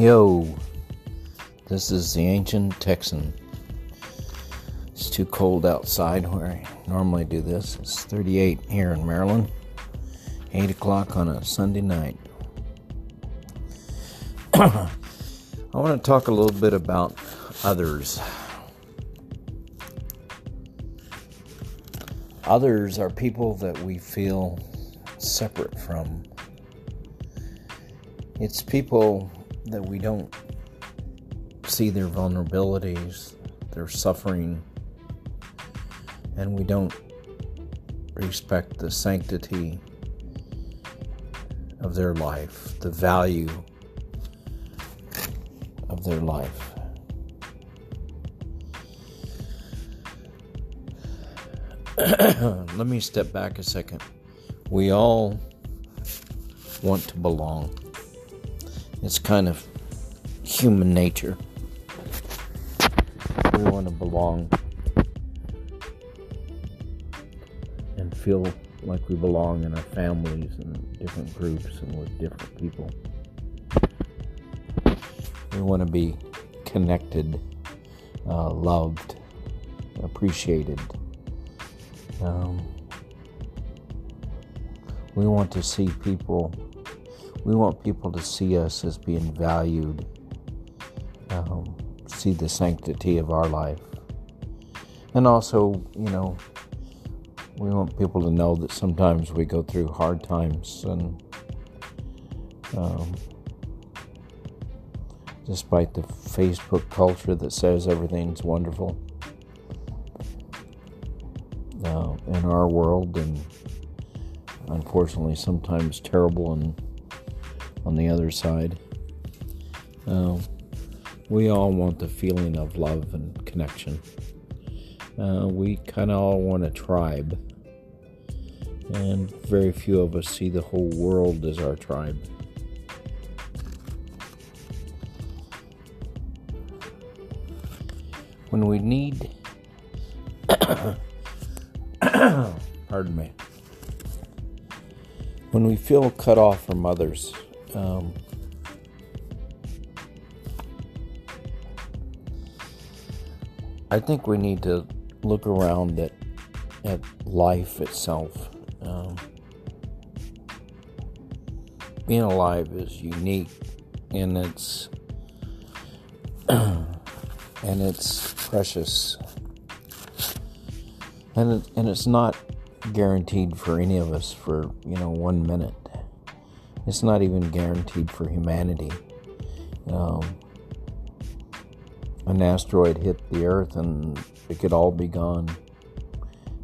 Yo, this is the ancient Texan. It's too cold outside where I normally do this. It's 38 here in Maryland, 8 o'clock on a Sunday night. I want to talk a little bit about others. Others are people that we feel separate from. It's people that we don't see their vulnerabilities, their suffering, and we don't respect the sanctity of their life, the value of their life. Let me step back a second. We all want to belong. It's kind of human nature. We want to belong and feel like we belong in our families and different groups and with different people. We want to be connected, uh, loved, appreciated. Um, we want to see people we want people to see us as being valued, um, see the sanctity of our life. And also, you know, we want people to know that sometimes we go through hard times and um, despite the Facebook culture that says everything's wonderful uh, in our world and unfortunately sometimes terrible and on the other side. Uh, we all want the feeling of love and connection. Uh, we kind of all want a tribe, and very few of us see the whole world as our tribe. When we need, pardon me, when we feel cut off from others, um, I think we need to look around at at life itself. Um, being alive is unique, and it's and it's precious, and it, and it's not guaranteed for any of us for you know one minute. It's not even guaranteed for humanity. Um, an asteroid hit the Earth and it could all be gone.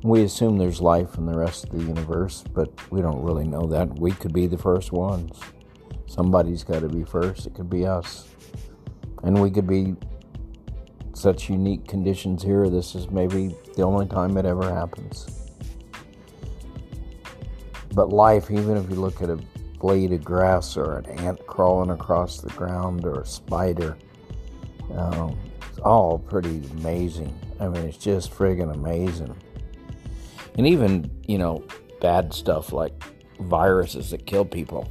We assume there's life in the rest of the universe, but we don't really know that. We could be the first ones. Somebody's got to be first. It could be us. And we could be such unique conditions here. This is maybe the only time it ever happens. But life, even if you look at a blade of grass or an ant crawling across the ground or a spider. Um, it's all pretty amazing. I mean, it's just friggin' amazing. And even, you know, bad stuff like viruses that kill people.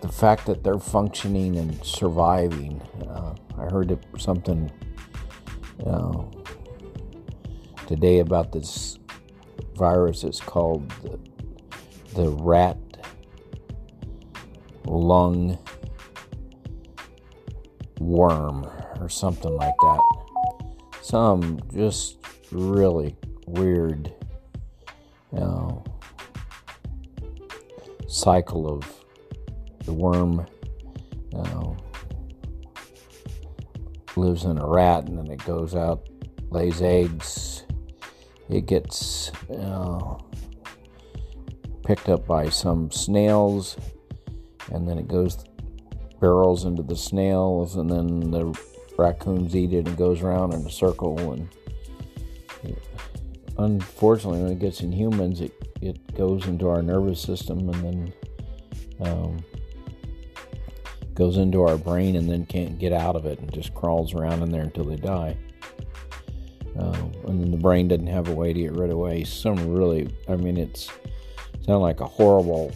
The fact that they're functioning and surviving. Uh, I heard something uh, today about this virus. It's called the, the rat lung worm or something like that. Some just really weird you know, cycle of the worm you know, lives in a rat and then it goes out, lays eggs. It gets you know, picked up by some snails and then it goes barrels into the snails, and then the raccoons eat it and goes around in a circle. And unfortunately, when it gets in humans, it it goes into our nervous system and then um, goes into our brain and then can't get out of it and just crawls around in there until they die. Uh, and then the brain doesn't have a way to get rid of it. Some really, I mean, it's sound like a horrible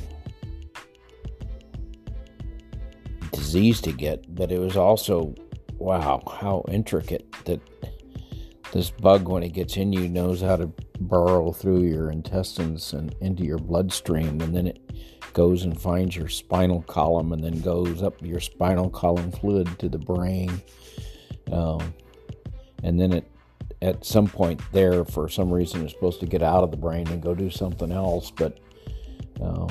disease to get, but it was also, wow, how intricate that this bug, when it gets in you, knows how to burrow through your intestines and into your bloodstream, and then it goes and finds your spinal column and then goes up your spinal column fluid to the brain. Um, and then it, at some point there, for some reason, is supposed to get out of the brain and go do something else, but um,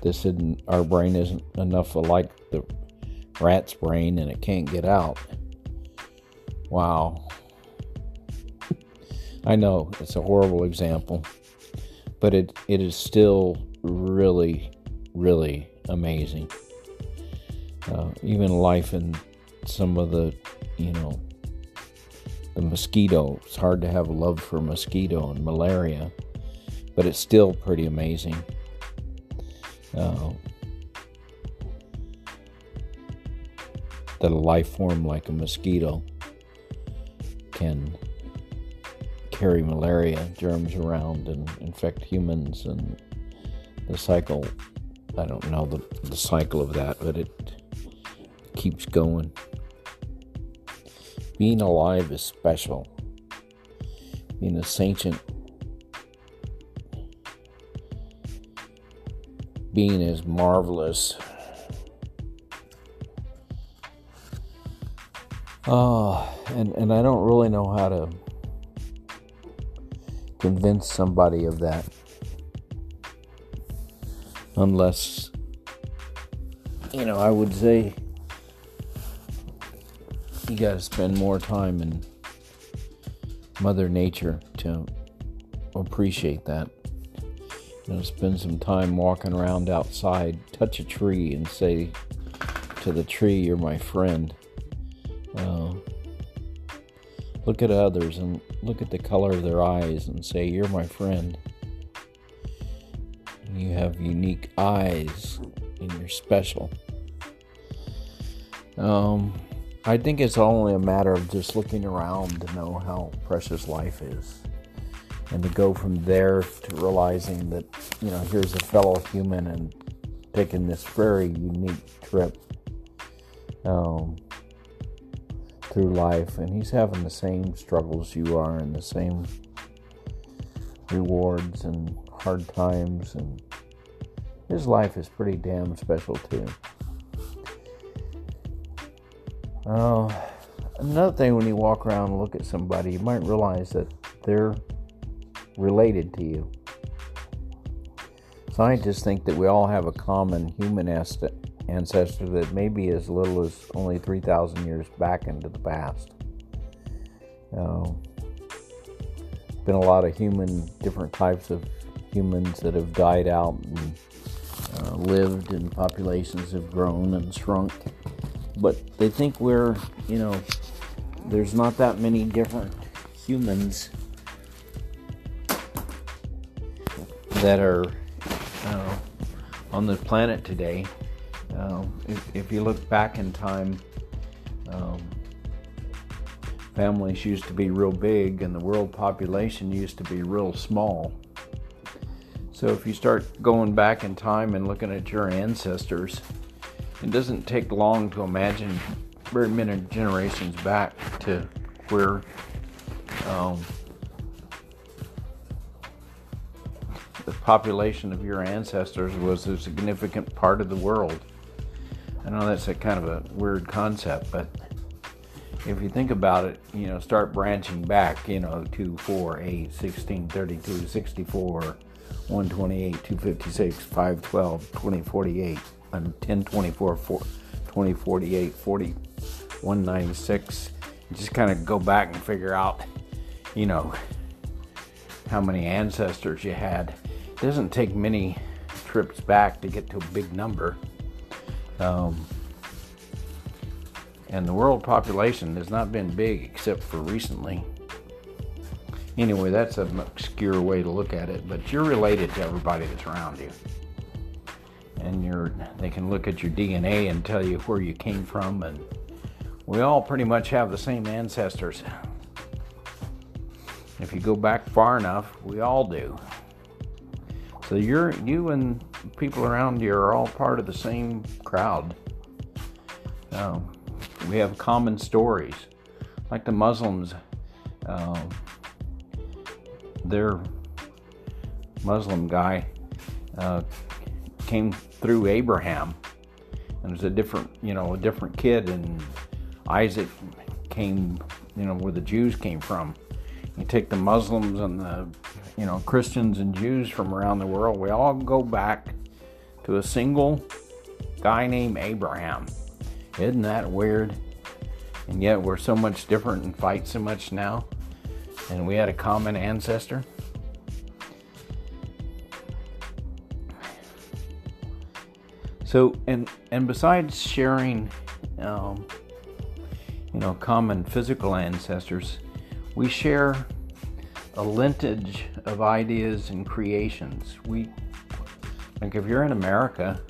this isn't, our brain isn't enough like the rat's brain and it can't get out. Wow. I know it's a horrible example, but it, it is still really, really amazing. Uh, even life in some of the, you know, the mosquito. It's hard to have a love for mosquito and malaria, but it's still pretty amazing. Uh, that a life form like a mosquito can carry malaria germs around and infect humans and the cycle i don't know the, the cycle of that but it keeps going. Being alive is special. Being a sentient being is marvelous oh and and i don't really know how to convince somebody of that. Unless you know i would say you got to spend more time in mother nature to appreciate that. You know spend some time walking around outside touch a tree and say to the tree you're my friend uh, look at others and look at the color of their eyes and say, You're my friend. You have unique eyes and you're special. Um, I think it's only a matter of just looking around to know how precious life is. And to go from there to realizing that, you know, here's a fellow human and taking this very unique trip. Um, through life, and he's having the same struggles you are, and the same rewards and hard times, and his life is pretty damn special too. Uh, another thing, when you walk around and look at somebody, you might realize that they're related to you. Scientists think that we all have a common human ancestor that may be as little as only 3,000 years back into the past. Uh, been a lot of human, different types of humans that have died out and uh, lived, and populations have grown and shrunk. But they think we're, you know, there's not that many different humans that are uh, on the planet today um, if, if, you look back in time, um, families used to be real big and the world population used to be real small. So if you start going back in time and looking at your ancestors, it doesn't take long to imagine very many generations back to where um, the population of your ancestors was a significant part of the world. I know that's a kind of a weird concept, but if you think about it, you know, start branching back, you know, 2, 4, 8, 16, 32, 64, 128, 256, 512, 2048, and 1024, 2048, 40, 196. Just kind of go back and figure out, you know, how many ancestors you had. It doesn't take many trips back to get to a big number. Um, and the world population has not been big except for recently. Anyway, that's an obscure way to look at it, but you're related to everybody that's around you. And you're, they can look at your DNA and tell you where you came from, and we all pretty much have the same ancestors. If you go back far enough, we all do. So you're you and people around you are all part of the same crowd. Um, we have common stories, like the Muslims. Um, their Muslim guy uh, came through Abraham, and was a different, you know, a different kid, and Isaac came, you know, where the Jews came from. You take the Muslims and the, you know, Christians and Jews from around the world. We all go back to a single guy named Abraham. Isn't that weird? And yet we're so much different and fight so much now. And we had a common ancestor. So, and and besides sharing, um, you know, common physical ancestors, we share a lineage of ideas and creations. We, like, if you're in America,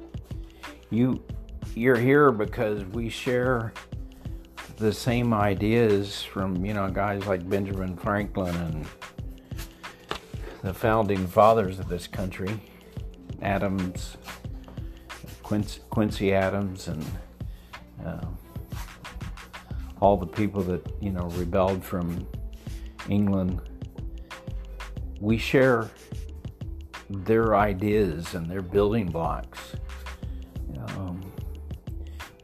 you you're here because we share the same ideas from you know guys like Benjamin Franklin and the founding fathers of this country, Adams, Quincy, Quincy Adams, and uh, all the people that you know rebelled from England. We share their ideas and their building blocks. Um,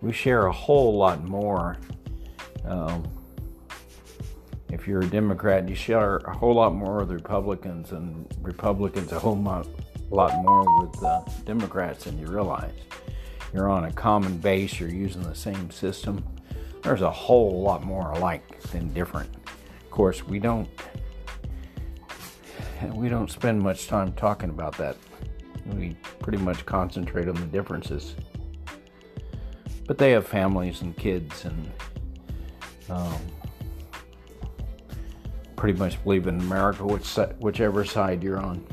we share a whole lot more. Um, if you're a Democrat, you share a whole lot more with Republicans, and Republicans a whole lot, lot more with uh, Democrats than you realize. You're on a common base, you're using the same system. There's a whole lot more alike than different. Of course, we don't we don't spend much time talking about that. We pretty much concentrate on the differences but they have families and kids and um, pretty much believe in America, which, whichever side you're on.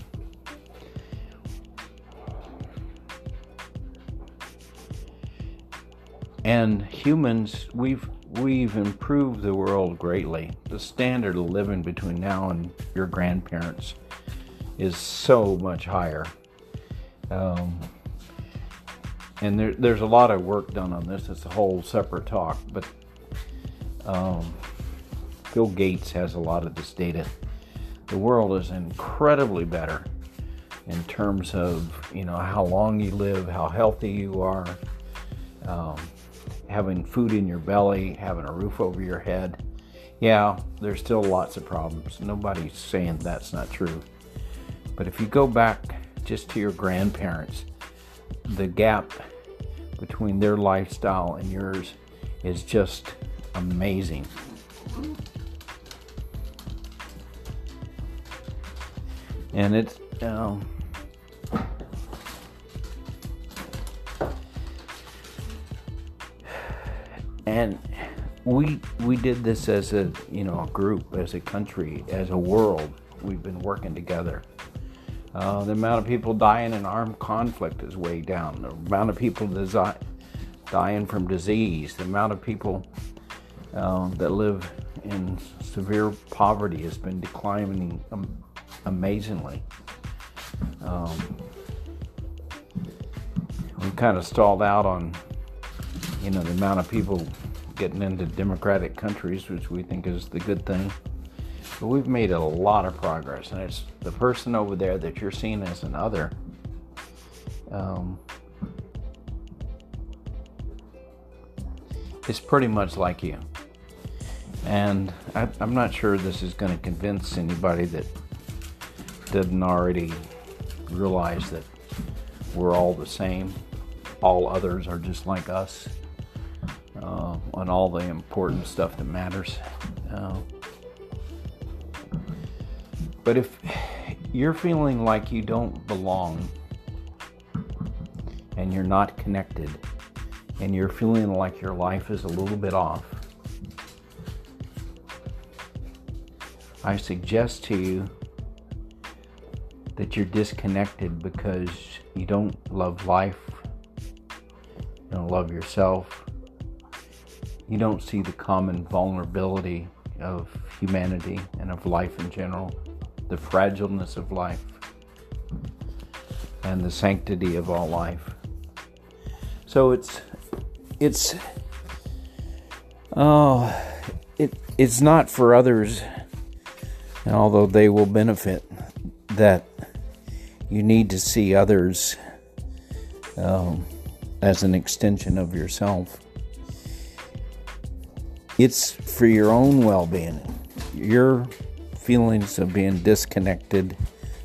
And humans, we've we've improved the world greatly. The standard of living between now and your grandparents is so much higher. Um, and there, there's a lot of work done on this. It's a whole separate talk, but um, Bill Gates has a lot of this data. The world is incredibly better in terms of you know how long you live, how healthy you are, um, having food in your belly, having a roof over your head. Yeah, there's still lots of problems. Nobody's saying that's not true. But if you go back just to your grandparents, the gap between their lifestyle and yours is just amazing. And it's um, and we we did this as a you know a group, as a country, as a world. We've been working together uh, the amount of people dying in armed conflict is way down. The amount of people desi- dying from disease, the amount of people um, that live in severe poverty has been declining amazingly. Um, we kind of stalled out on, you know, the amount of people getting into democratic countries, which we think is the good thing. But we've made a lot of progress, and it's the person over there that you're seeing as an other. Um, pretty much like you. And I, am not sure this is going to convince anybody that didn't already realize that we're all the same. All others are just like us uh, on all the important stuff that matters. Uh, but if you're feeling like you don't belong and you're not connected and you're feeling like your life is a little bit off, I suggest to you that you're disconnected because you don't love life, you don't love yourself, you don't see the common vulnerability of humanity and of life in general the fragileness of life and the sanctity of all life. So it's it's Oh, it it's not for others, and although they will benefit, that you need to see others um, as an extension of yourself. It's for your own well being. Your feelings of being disconnected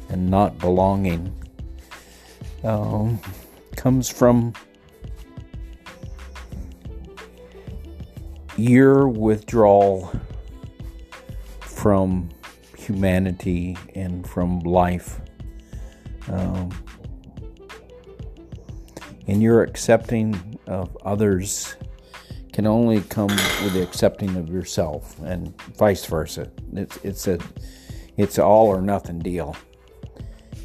and not belonging um, comes from your withdrawal from humanity and from life. Um, and your accepting of others can only come with the accepting of yourself and vice versa. It's, it's a it's all or nothing deal.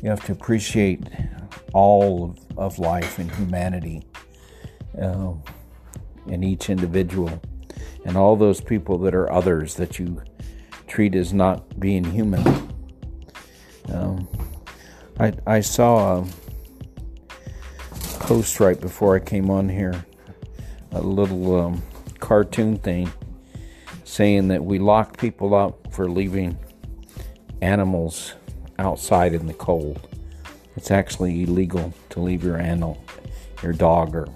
You have to appreciate all of, of life and humanity uh, and each individual and all those people that are others that you treat as not being human. Um, I, I saw a post right before I came on here, a little um, cartoon thing saying that we lock people up for leaving animals outside in the cold. It's actually illegal to leave your animal, your dog, or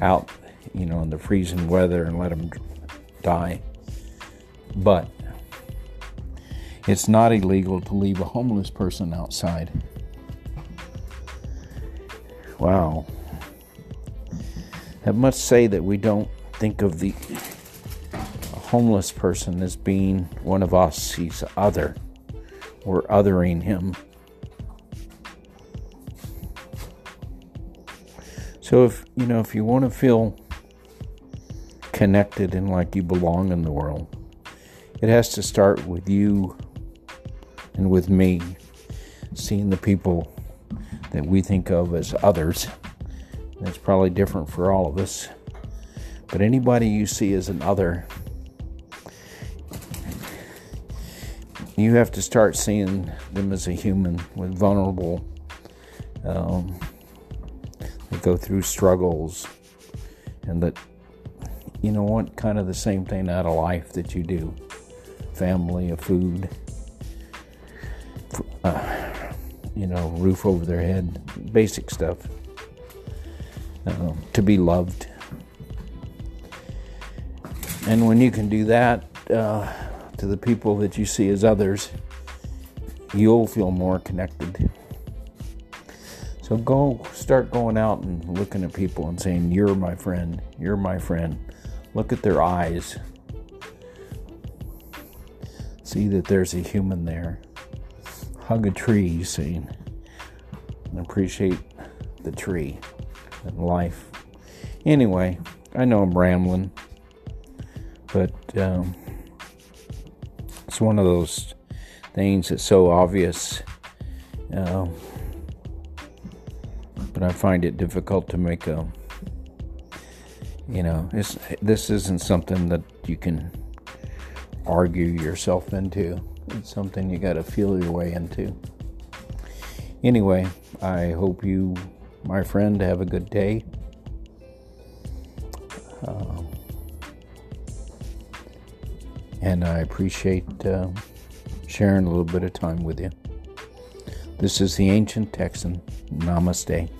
out you know, in the freezing weather and let them die. But it's not illegal to leave a homeless person outside. Wow. That must say that we don't think of the homeless person as being one of us. He's other. We're othering him. So if you know if you want to feel connected and like you belong in the world. It has to start with you and with me, seeing the people that we think of as others. That's probably different for all of us. But anybody you see as an other, you have to start seeing them as a human with vulnerable. Um, they go through struggles, and that you know what, kind of the same thing out of life that you do family, a food, uh, you know, roof over their head, basic stuff. Uh, to be loved. And when you can do that uh, to the people that you see as others, you'll feel more connected. So go start going out and looking at people and saying, You're my friend, you're my friend. Look at their eyes. See that there's a human there. Hug a tree, saying, and appreciate the tree life. Anyway, I know I'm rambling, but um, it's one of those things that's so obvious. Um, but I find it difficult to make a you know, this isn't something that you can argue yourself into. It's something you got to feel your way into. Anyway, I hope you, my friend, have a good day. Um, and I appreciate uh, sharing a little bit of time with you. This is the Ancient Texan. Namaste.